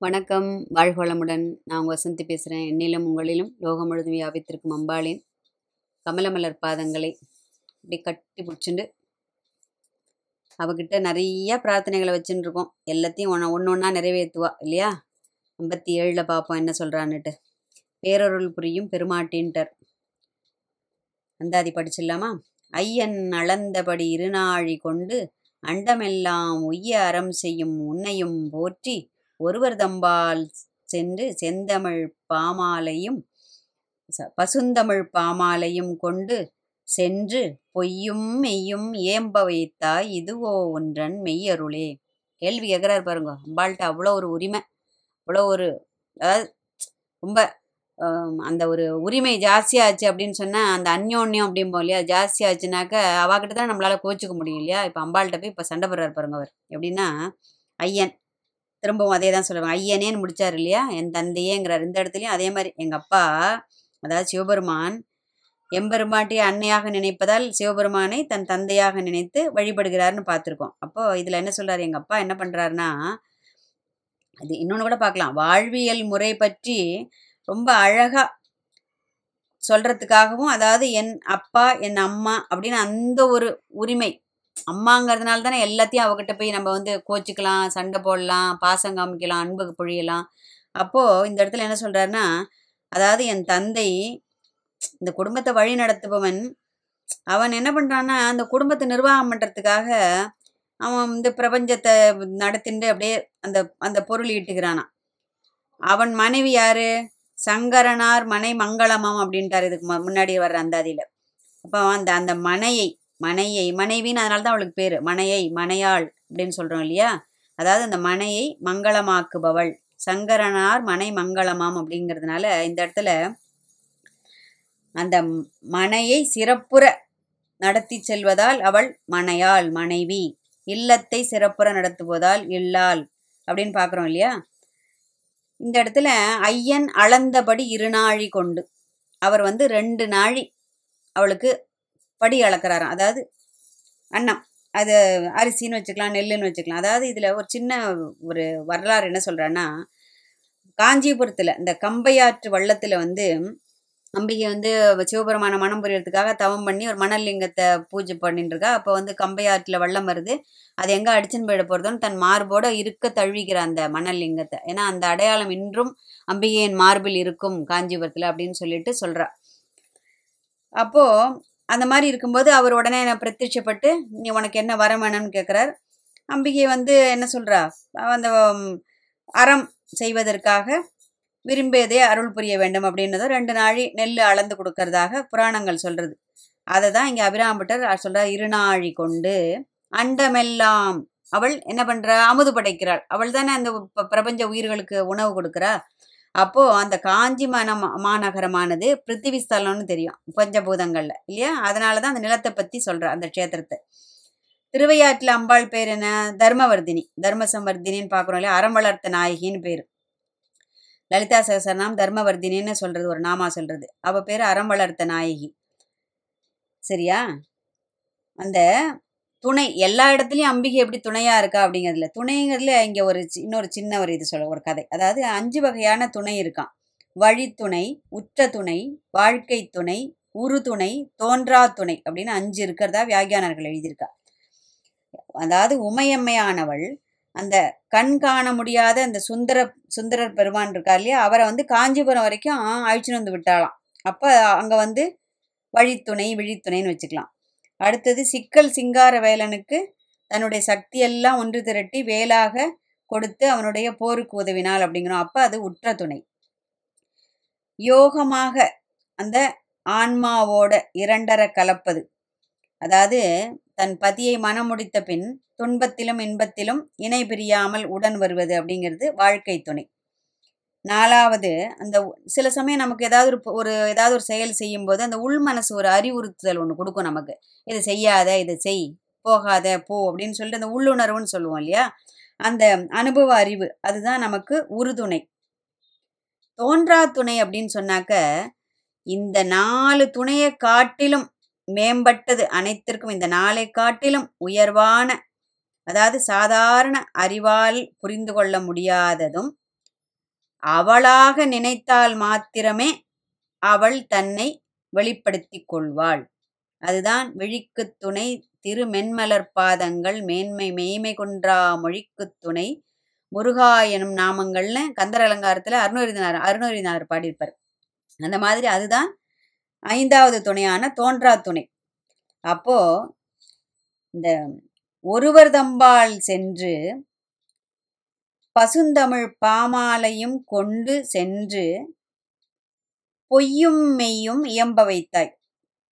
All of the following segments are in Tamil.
வணக்கம். வாழ்வளமுடன் நான் வசந்தி பேசுகிறேன் என்னிலும் உங்களிலும் லோகம் முழுதும் வியாபித்திருக்கும் அம்பாளின் கமலமலர் பாதங்களை இப்படி கட்டி பிடிச்சிண்டு அவகிட்ட நிறைய பிரார்த்தனைகளை வச்சுட்டு இருக்கோம். எல்லாத்தையும் ஒன்று ஒன்று ஒன்றா நிறைவேற்றுவா இல்லையா? ஐம்பத்தி ஏழில் பார்ப்போம் என்ன சொல்கிறான்னுட்டு பேரருள் புரியும் பெருமாட்டின்டர் அந்தாதி படிச்சிடலாமா? ஐயன் அளந்தபடி இருநாழி கொண்டு அண்டமெல்லாம் உய்ய அறம் செய்யும் உன்னையும் போற்றி ஒருவர் தம்பால் சென்று செந்தமிழ் பாமாலையும் ச- பசுந்தமிழ் பாமாலையும் கொண்டு சென்று பொய்யும் மெய்யும் ஏம்ப வைத்தாய் இதுவோ ஒன்றன் மெய்யருளே. கேள்வி கேட்குறாரு பாருங்க அம்பாள்கிட்ட அவ்வளோ ஒரு உரிமை அவ்வளோ ஒரு அதாவது ரொம்ப அந்த ஒரு உரிமை ஜாஸ்தியாச்சு அப்படின்னு சொன்னால் அந்த அந்யோன்யம் அப்படிம்போம் இல்லையா ஜாஸ்தியாச்சுனாக்க அவகிட்ட தான் நம்மளால் கோச்சிக்க முடியும் இல்லையா? இப்போ அம்பாள்கிட்ட போய் இப்போ சண்டை போடுறாரு பாருங்க அவர். எப்படின்னா ஐயன் திரும்பவும் அதே தான் சொல்லுவாங்க ஐயனேன்னு முடிச்சார் இல்லையா? என் தந்தையேங்கிறார். இந்த இடத்துலையும் அதே மாதிரி எங்கள் அப்பா அதாவது சிவபெருமான் எம்பெருமாட்டி அன்னையாக நினைப்பதால் சிவபெருமானை தன் தந்தையாக நினைத்து வழிபடுகிறார்னு பார்த்துருக்கோம். அப்போ இதில் என்ன சொல்றாரு? எங்கள் அப்பா என்ன பண்ணுறாருன்னா அது இன்னொன்று கூட பார்க்கலாம். வாழ்வியல் முறை பற்றி ரொம்ப அழகாக சொல்கிறதுக்காகவும் அதாவது என் அப்பா என் அம்மா அப்படின்னு அந்த ஒரு உரிமை அம்மாங்கிறதுனால தானே எல்லாத்தையும் அவகிட்ட போய் நம்ம வந்து கோச்சிக்கலாம் சண்டை போடலாம் பாசம் காமிக்கலாம் அன்புக்கு பொழியலாம் அப்போது இந்த இடத்துல என்ன சொல்கிறாருன்னா அதாவது என் தந்தை இந்த குடும்பத்தை வழி நடத்துபவன். அவன் என்ன பண்ணுறான்னா அந்த குடும்பத்தை நிர்வாகம் பண்ணுறதுக்காக அவன் இந்த பிரபஞ்சத்தை நடத்திட்டு அப்படியே அந்த அந்த பொருள் ஈட்டுகிறானாம் அவன் மனைவி யாரு? சங்கரனார் மனை மங்களமம் அப்படின்ட்டார். இதுக்கு மு- முன்னாடி வர்ற அந்த அதில் அப்போ அந்த அந்த மனையை மனையை மனைவின்னு அதனால தான் அவளுக்கு பேர். மனையை மனையாள் அப்படின்னு சொல்கிறோம் இல்லையா? அதாவது அந்த மனையை மங்களமாக்குபவள். சங்கரனார் மனை மங்களமாம் அப்படிங்கிறதுனால இந்த இடத்துல அந்த மனையை சிறப்புற நடத்தி செல்வதால் அவள் மனையாள் மனைவி. இல்லத்தை சிறப்புற நடத்துவதால் இல்லாள் அப்படின்னு பார்க்குறோம் இல்லையா? இந்த இடத்துல ஐயன் அளந்தபடி இருநாழி கொண்டு. அவர் வந்து ரெண்டு நாழி அவளுக்கு படி அளக்கிறாராம். அதாவது அன்னம். அது அரிசின்னு வச்சுக்கலாம் நெல்லுன்னு வச்சுக்கலாம். அதாவது இதில் ஒரு சின்ன ஒரு வரலாறு என்ன சொல்கிறான்னா காஞ்சிபுரத்தில் இந்த கம்பையாற்று வள்ளத்தில் வந்து அம்பிகை வந்து சிவபெருமான மனம் புரியறதுக்காக தவம் பண்ணி ஒரு மணலிங்கத்தை பூஜை பண்ணிட்டு இருக்கா அப்போ வந்து கம்பையாற்றில் வெள்ளம் வருது. அது எங்கே அடிச்சுன்னு போயிட போகிறதோன்னு தன் மார்போட இருக்க தழுவிக்கிற அந்த மணலிங்கத்தை. ஏன்னா அந்த அடையாளம் இன்றும் அம்பிகையின் மார்பில் இருக்கும் காஞ்சிபுரத்தில் அப்படின்னு சொல்லிட்டு சொல்கிறா அப்போது அந்த மாதிரி இருக்கும்போது அவர் உடனே நான் பிரத்யட்சப்பட்டு நீ உனக்கு என்ன வரம் வேணும்னு கேட்குறார் அம்பிகை வந்து என்ன சொல்கிறா அந்த அறம் செய்வதற்காக விரும்பியதே அருள் புரிய வேண்டும் அப்படின்னதும் ரெண்டு நாழி நெல் அளந்து கொடுக்கறதாக புராணங்கள் சொல்கிறது அதை தான் இங்கே அபிராம்பட்டர் சொல்கிறார் இருநாழி கொண்டு அண்டமெல்லாம். அவள் என்ன பண்ணுறா அமுது படைக்கிறாள். அவள் தானே அந்த ப- பிரபஞ்ச உயிர்களுக்கு உணவு கொடுக்குறா? அப்போது அந்த காஞ்சி மன மாநகரமானது பிருத்திவி ஸ்தலம்னு தெரியும் பஞ்சபூதங்களில் இல்லையா? அதனால தான் அந்த நிலத்தை பற்றி சொல்கிறா அந்த க்ஷேத்திரத்தை. திருவையாற்றில் அம்பாள் பேர் என்ன? தர்மவர்தினி தர்மசம்வர்தினின்னு பார்க்குறோம் இல்லையா? அறம் வளர்த்த நாயகின்னு பேர். லலிதா சகசரநாம் தர்மவர்தினின்னு சொல்கிறது ஒரு நாமா சொல்கிறது அவள் பேர் அறம் வளர்த்த நாயகி. சரியா? அந்த துணை எல்லா இடத்துலையும் அம்பிகை எப்படி துணையாக இருக்கா அப்படிங்கிறதுல துணைங்கிறதுல இங்கே ஒரு சி- இன்னொரு சின்ன ஒரு இது சொல்ல ஒரு கதை. அதாவது அஞ்சு வகையான துணை இருக்கான் வழித்துணை உற்ற துணை வாழ்க்கை துணை உறுதுணை தோன்றா துணை அப்படின்னு அஞ்சு இருக்கிறதா வியாகியானர்கள் எழுதியிருக்கா. அதாவது உமையம்மையானவள் அந்த கண் காண முடியாத அந்த சுந்தர சுந்தரர் பெருமான் இருக்கார் இல்லையா அவரை வந்து காஞ்சிபுரம் வரைக்கும் அழிச்சுன்னு வந்து விட்டாளாம். அப்போ அங்கே வந்து வழித்துணை விழித்துணைன்னு வச்சுக்கலாம். அடுத்தது சிக்கல் சிங்கார வேலனுக்கு தன்னுடைய சக்தியெல்லாம் ஒன்று திரட்டி வேலாக கொடுத்து அவனுடைய போருக்கு உதவினாள் அப்படிங்கிறோம். அப்போ அது உற்ற துணை. யோகமாக அந்த ஆன்மாவோட இரண்டர கலப்பது. அதாவது தன் பதியை மனமுடித்த பின் துன்பத்திலும் இன்பத்திலும் இணை பிரியாமல் உடன் வருவது அப்படிங்கிறது வாழ்க்கை துணை. நாலாவது அந்த சில சமயம் நமக்கு ஏதாவது ஒரு ஒரு ஏதாவது ஒரு செயல் செய்யும்போது அந்த உள் மனசு ஒரு அறிவுறுத்துதல் ஒன்று கொடுக்கும் நமக்கு. இதை செய்யாத இதை செய். போகாத போ. அப்படின்னு சொல்லிட்டு அந்த உள்ளுணர்வுன்னு சொல்லுவோம் இல்லையா? அந்த அனுபவ அறிவு அதுதான் நமக்கு உறுதுணை. தோன்றா துணை அப்படின்னு சொன்னாக்க இந்த நாலு துணையை காட்டிலும் மேம்பட்டது அனைத்திற்கும் இந்த நாளை காட்டிலும் உயர்வான அதாவது சாதாரண அறிவால் புரிந்து கொள்ள முடியாததும் அவளாக நினைத்தால் மாத்திரமே அவள் தன்னை வெளிப்படுத்திக் கொள்வாள் அதுதான் விழிக்குத் துணை திரு மென்மலர் பாதங்கள் மேன்மை மெய்மை குன்றா மொழிக்குத் துணை. முருகா எனும் நாமங்கள்னு கந்தர் அலங்காரத்தில் அருணகிரிநாதர் அருணகிரிநாதர் பாடியிருப்பார். அந்த மாதிரி அதுதான் ஐந்தாவது துணையான தோன்றா துணை. அப்போ இந்த ஒருவர் தம்பால் சென்று பசுந்தமிழ் பாமாலையும் கொண்டு சென்று பொய்யும் மெய்யும் இயம்ப வைத்தாய்.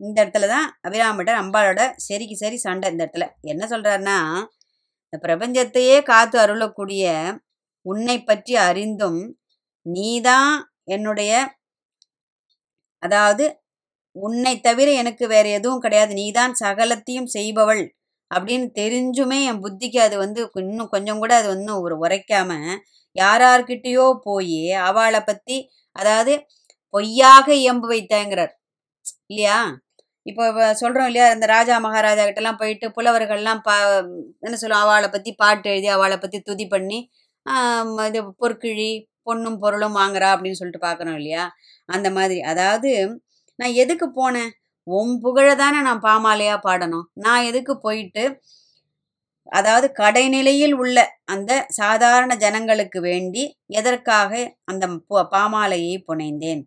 இந்த இடத்துல தான் அபிராமிட்டர் அம்பாளோட சரிக்கு சரி சண்டை இந்த இடத்துல. என்ன சொல்றாருன்னா இந்த பிரபஞ்சத்தையே காத்து அருளக்கூடிய உன்னை பற்றி அறிந்தும் நீதான் என்னுடைய அதாவது உன்னை தவிர எனக்கு வேற எதுவும் கிடையாது. நீதான் சகலத்தையும் செய்பவள். அப்படின்னு தெரிஞ்சுமே என் புத்திக்கு அது வந்து இன்னும் கொஞ்சம் கூட அது இன்னும் ஒரு உரைக்காம யாரார்கிட்டயோ போய் அவளை பத்தி அதாவது பொய்யாக இயம்பு வைத்தேங்கிறார். இல்லையா? இப்போ சொல்கிறோம் சொல்றோம் இல்லையா? இந்த ராஜா மகாராஜா கிட்டலாம் போயிட்டு புலவர்கள்லாம் பா என்ன சொல்லுவோம் அவளை பத்தி பாட்டு எழுதி அவளை பத்தி துதி பண்ணி இது பொற்கிழி பொண்ணும் பொருளும் வாங்குறா அப்படின்னு சொல்லிட்டு பார்க்குறோம் இல்லையா? அந்த மாதிரி. அதாவது நான் எதுக்கு போனேன்? உன் புகழ தானே நான் பாமாலையா பாடணும். நான் எதுக்கு போயிட்டு அதாவது கடைநிலையில் உள்ள அந்த சாதாரண ஜனங்களுக்கு வேண்டி எதற்காக அந்த பு- பாமாலையை புனைந்தேன்.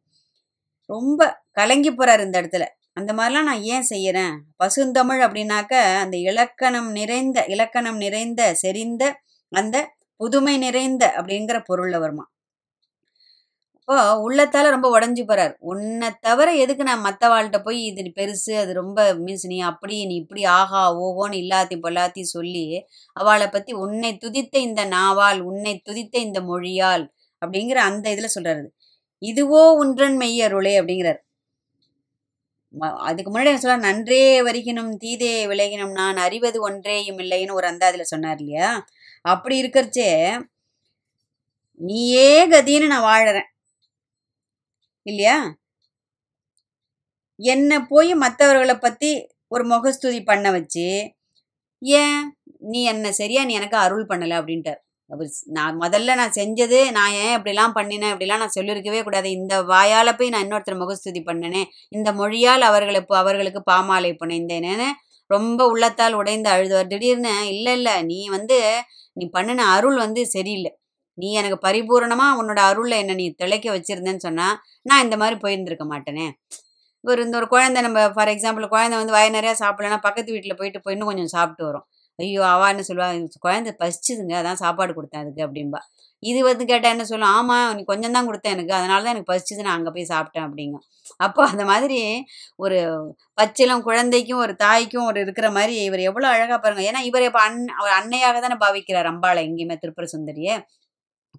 ரொம்ப கலங்கி போறாரு இந்த இடத்துல. அந்த மாதிரிலாம் நான் ஏன் செய்யறேன்? பசுந்தமிழ் அப்படின்னாக்க அந்த இலக்கணம் நிறைந்த இலக்கணம் நிறைந்த செறிந்த அந்த புதுமை நிறைந்த அப்படிங்கிற பொருள்ல வருமா? இப்போ உள்ளத்தால ரொம்ப உடஞ்சு போறார். உன்னை தவிர எதுக்கு நான் மற்றவாள்கிட்ட போய் இது நீ பெருசு அது ரொம்ப மீன்ஸ் நீ அப்படி நீ இப்படி ஆஹா ஓஹோன்னு இல்லாத்தையும் பொல்லாத்தையும் சொல்லி அவளை பத்தி உன்னை துதித்த இந்த நாவால் உன்னை துதித்த இந்த மொழியால் அப்படிங்கிற அந்த இதுல சொல்றாரு இதுவோ உன்றன் மெய்யருளே அப்படிங்கிறார். அதுக்கு முன்னாடி என்ன சொல்ல நன்றே வருகினும் தீதே விலகினும் நான் அறிவது ஒன்றேயும் இல்லைன்னு ஒரு அந்தாதில சொன்னார் இல்லையா? அப்படி இருக்கிறச்சே நீயே கதின்னு நான் வாழறேன். இல்லையா? என்னை போய் மற்றவர்களை பற்றி ஒரு முகஸ்துதி பண்ண வச்சு ஏன் நீ என்னை சரியா நீ எனக்கு அருள் பண்ணலை? அப்படின்ட்டார். அவர் நான் முதல்ல நான் செஞ்சது நான் ஏன் இப்படிலாம் பண்ணினேன் இப்படிலாம் நான் சொல்லியிருக்கவே கூடாது. இந்த வாயால் போய் நான் இன்னொருத்தர் முகஸ்துதி பண்ணினேன் இந்த மொழியால் அவர்களை இப்போ அவர்களுக்கு பாமாலை புனைந்தேனேன்னு ரொம்ப உள்ளத்தால் உடைந்து அழுதுவார். திடீர்னு இல்லை இல்லை நீ வந்து நீ பண்ணின அருள் வந்து சரியில்லை. நீ எனக்கு பரிபூர்ணமாக உன்னோட அருளில் என்ன நீ திளைக்க வச்சிருந்தேன்னு சொன்னால் நான் இந்த மாதிரி போயிருந்துருக்க மாட்டேனே. ஒரு இந்த ஒரு குழந்தை நம்ம ஃபார் எக்ஸாம்பிள் குழந்தை வந்து வய நிறையா சாப்பிடலன்னா பக்கத்து வீட்டில் போயிட்டு போய் இன்னும் கொஞ்சம் சாப்பிட்டு வரும். ஐயோ அவா என்ன சொல்லுவா குழந்தை பசிச்சுதுங்க அதான் சாப்பாடு கொடுத்தேன் அதுக்கு அப்படிம்பா. இது வந்து கேட்டால் என்ன சொல்லும் ஆமாம் நீ கொஞ்சம் தான் கொடுத்தேன் எனக்கு அதனால தான் எனக்கு பசிச்சுது நான் அங்கே போய் சாப்பிட்டேன் அப்படிங்க அப்போ அந்த மாதிரி ஒரு பச்சிலம் குழந்தைக்கும் ஒரு தாய்க்கும் ஒரு இருக்கிற மாதிரி இவர் எவ்வளோ அழகாக பாருங்க. ஏன்னா இவர் இப்போ அன் அவர் அன்னையாக தானே பாவிக்கிறார் அம்பாளை எங்கேயுமே திருப்புர சுந்தரியே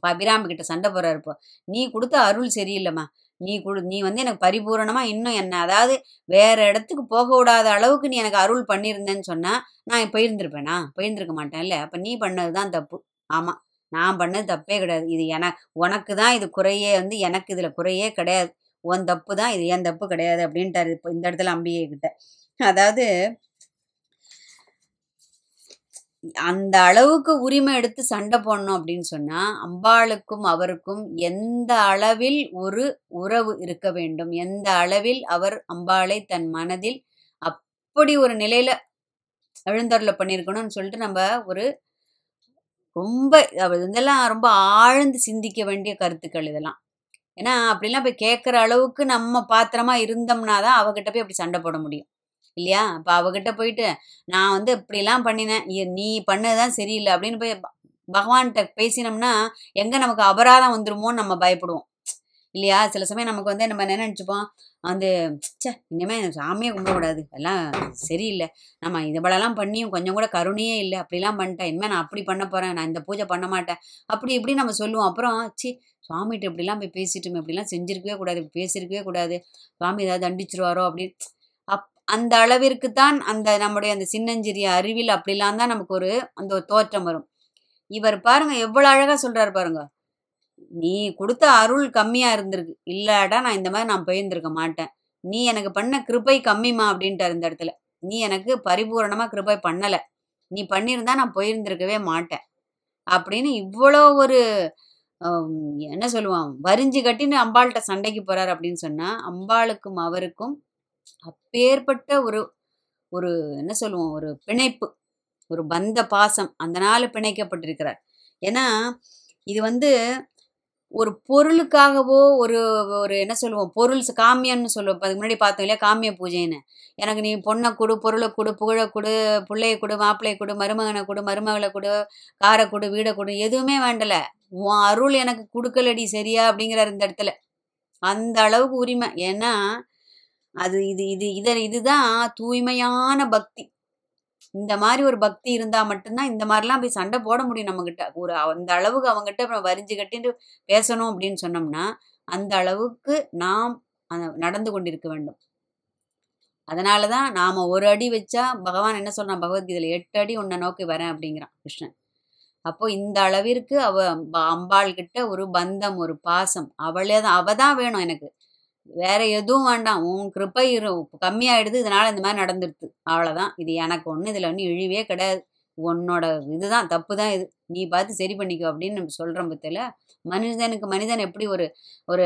அப்போ அபிராமி கிட்ட சண்டை போடுறாரு இப்போ. நீ கொடுத்த அருள் சரியில்லைம்மா. நீ கொடு நீ வந்து எனக்கு பரிபூரணமாக இன்னும் என்ன? அதாவது வேற இடத்துக்கு போக விடாத அளவுக்கு நீ எனக்கு அருள் பண்ணியிருந்தேன்னு சொன்னால் நான் போயிருந்திருப்பேனா? போயிருந்திருக்க மாட்டேன்ல அப்போ நீ பண்ணது தான் தப்பு. ஆமாம் நான் பண்ணது தப்பே கிடையாது. இது என உனக்கு தான் இது குறையே வந்து எனக்கு இதில் குறையே கிடையாது. உன் தப்பு தான் இது என் தப்பு கிடையாது அப்படின்ட்டாரு இப்போ இந்த இடத்துல அம்பிகை கிட்ட அதாவது அந்த அளவுக்கு உரிமை எடுத்து சண்டை போடணும் அப்படின்னு சொன்னா அம்பாளுக்கும் அவருக்கும் எந்த அளவில் ஒரு உறவு இருக்க வேண்டும்? எந்த அளவில் அவர் அம்பாளை தன் மனதில் அப்படி ஒரு நிலையில எழுந்தருளை பண்ணியிருக்கணும்னு சொல்லிட்டு நம்ம ஒரு ரொம்ப இதெல்லாம் ரொம்ப ஆழ்ந்து சிந்திக்க வேண்டிய கருத்துக்கள் இதெல்லாம். ஏன்னா அப்படிலாம் போய் கேட்குற அளவுக்கு நம்ம பாத்திரமா இருந்தோம்னா தான் அவகிட்ட போய் அப்படி சண்டை போட முடியும். இல்லையா? அப்போ அவகிட்ட போயிட்டு நான் வந்து இப்படிலாம் பண்ணினேன். நீ பண்ணதுதான் சரியில்லை. அப்படின்னு போய் பகவான்கிட்ட பேசினோம்னா எங்கே நமக்கு அபராதம் வந்துருமோன்னு நம்ம பயப்படுவோம். இல்லையா? சில சமயம் நமக்கு வந்து நம்ம என்ன நினச்சிப்போம்? வந்து சே இனிமேல் சாமியே கும்பிடக்கூடாது. எல்லாம் சரியில்லை. நம்ம இதுபடலாம் பண்ணியும் கொஞ்சம் கூட கருணையே இல்லை. அப்படிலாம் பண்ணிட்டேன். இனிமேல் நான் அப்படி பண்ண போகிறேன் நான் இந்த பூஜை பண்ண மாட்டேன். அப்படி இப்படி நம்ம சொல்லுவோம். அப்புறம் சி சுவாமிகிட்ட இப்படிலாம் போய் பேசிட்டோமே. இப்படிலாம் செஞ்சிருக்கவே கூடாது. இப்படி பேசியிருக்கவே கூடாது. சுவாமி ஏதாவது தண்டிச்சிருவாரோ அப்படின்னு அந்த அளவிற்கு தான் அந்த நம்முடைய அந்த சின்னஞ்சிறிய அறிவில் அப்படிலாம் தான் நமக்கு ஒரு அந்த ஒரு தோற்றம் வரும். இவர் பாருங்க எவ்வளோ அழகா சொல்றாரு பாருங்க. நீ கொடுத்த அருள் கம்மியா இருந்திருக்கு. இல்லாடா நான் இந்த மாதிரி நான் போயிருந்திருக்க மாட்டேன். நீ எனக்கு பண்ண கிருபை கம்மிமா அப்படின்ட்டு இந்த இடத்துல. நீ எனக்கு பரிபூரணமா கிருபை பண்ணல. நீ பண்ணியிருந்தா நான் போயிருந்திருக்கவே மாட்டேன். அப்படின்னு இவ்வளோ ஒரு என்ன சொல்லுவான் வரிஞ்சு கட்டின்னு அம்பாள்கிட்ட சண்டைக்கு போறார் அப்படின்னு சொன்னா அம்பாளுக்கும் அவருக்கும் அப்பேற்பட்ட ஒரு ஒரு என்ன சொல்லுவோம் ஒரு பிணைப்பு ஒரு பந்த பாசம் அதனால பிணைக்கப்பட்டிருக்கிறார். ஏன்னா இது வந்து ஒரு பொருளுக்காகவோ ஒரு ஒரு என்ன சொல்லுவோம் பொருள் ச- காமியம்னு சொல்லுவோம். அதுக்கு முன்னாடி பார்த்தோம் இல்லையா காமிய பூஜைன்னு. எனக்கு நீ பொண்ணை கொடு பொருளை கொடு புகழை கொடு பிள்ளையை கொடு மாப்பிள்ளைய கொடு மருமகனை கொடு மருமகளை கொடு காரை கொடு வீடை கொடு எதுவுமே வேண்டல. உன் அருள் எனக்கு கொடுக்கலடி சரியா? அப்படிங்கிறார் இந்த இடத்துல. அந்த அளவுக்கு உரிமை. ஏன்னா அது இது இது இத இதுதான் தூய்மையான பக்தி. இந்த மாதிரி ஒரு பக்தி இருந்தா மட்டும்தான் இந்த மாதிரிலாம் போய் சண்டை போட முடியும் நம்மக்கிட்ட ஒரு அந்த அளவுக்கு அவங்ககிட்ட அப்புறம் வரிஞ்சு கட்டிட்டு பேசணும் அப்படின்னு சொன்னோம்னா அந்த அளவுக்கு நாம் நடந்து கொண்டிருக்க வேண்டும். அதனால தான் நாம ஒரு அடி வச்சா பகவான் என்ன சொல்றான்? பகவத்கீதையில எட்டு அடி உன்னை நோக்கி வரேன் அப்படிங்கிறான் கிருஷ்ணன். அப்போ இந்த அளவிற்கு அவ அம்பாள் கிட்ட ஒரு பந்தம் ஒரு பாசம் அவளே தான் அவ தான் வேணும் எனக்கு. வேற எதுவும் வேண்டாம். உன் கிருப்பை இரு கம்மியாயிடுது இதனால இந்த மாதிரி நடந்துடுது. அவ்வளவுதான். இது எனக்கு ஒண்ணு இதுல ஒன்றும் இழிவே கிடையாது. உன்னோட இதுதான் தப்பு தான் இது. நீ பார்த்து சரி பண்ணிக்கோ அப்படின்னு நம்ம சொல்றோம் பத்தில மனிதனுக்கு மனிதன் எப்படி ஒரு ஒரு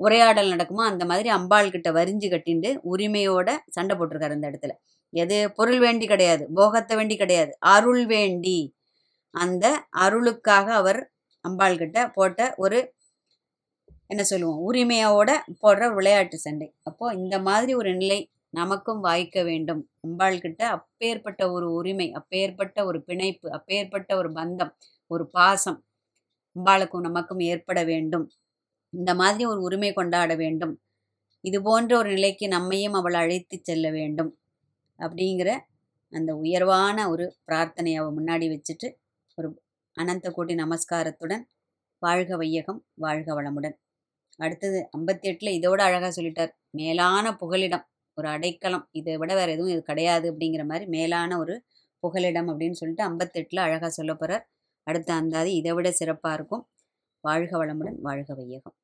உரையாடல் நடக்குமோ அந்த மாதிரி அம்பாள் கிட்ட வரிஞ்சு கட்டிண்டு உரிமையோட சண்டை போட்டிருக்காரு அந்த இடத்துல. எது? பொருள் வேண்டி கிடையாது. போகத்தை வேண்டி கிடையாது. அருள் வேண்டி. அந்த அருளுக்காக அவர் அம்பாள் கிட்ட போட்ட ஒரு என்ன சொல்லுவோம்? உரிமையோட போடுற விளையாட்டு சண்டை. அப்போ இந்த மாதிரி ஒரு நிலை நமக்கும் வாய்க்க வேண்டும். அம்பாள் கிட்ட அப்பேற்பட்ட ஒரு உரிமை அப்பேற்பட்ட ஒரு பிணைப்பு அப்பேற்பட்ட ஒரு பந்தம் ஒரு பாசம் அம்பாளுக்கும் நமக்கும் ஏற்பட வேண்டும். இந்த மாதிரி ஒரு உரிமை கொண்டாட வேண்டும். இது போன்ற ஒரு நிலைக்கு நம்மையும் அவள் அழைத்து செல்ல வேண்டும். அப்படிங்கிற அந்த உயர்வான ஒரு பிரார்த்தனையை அவள் முன்னாடி வச்சுட்டு ஒரு அனந்த கோடி நமஸ்காரத்துடன் வாழ்க வையகம் வாழ்க வளமுடன். அடுத்தது ஐம்பத்தி எட்டில் இதோட அழகாக சொல்லிட்டார். மேலான புகலிடம் ஒரு அடைக்கலம் இதை விட வேறு எதுவும் இது கிடையாது அப்படிங்கிற மாதிரி மேலான ஒரு புகலிடம் அப்படின்னு சொல்லிட்டு ஐம்பத்தெட்டில் அழகாக சொல்ல போகிறார் அடுத்த அந்தாதி இதை விட சிறப்பாக இருக்கும். வாழ்க வளமுடன் வாழ்க வையகம்.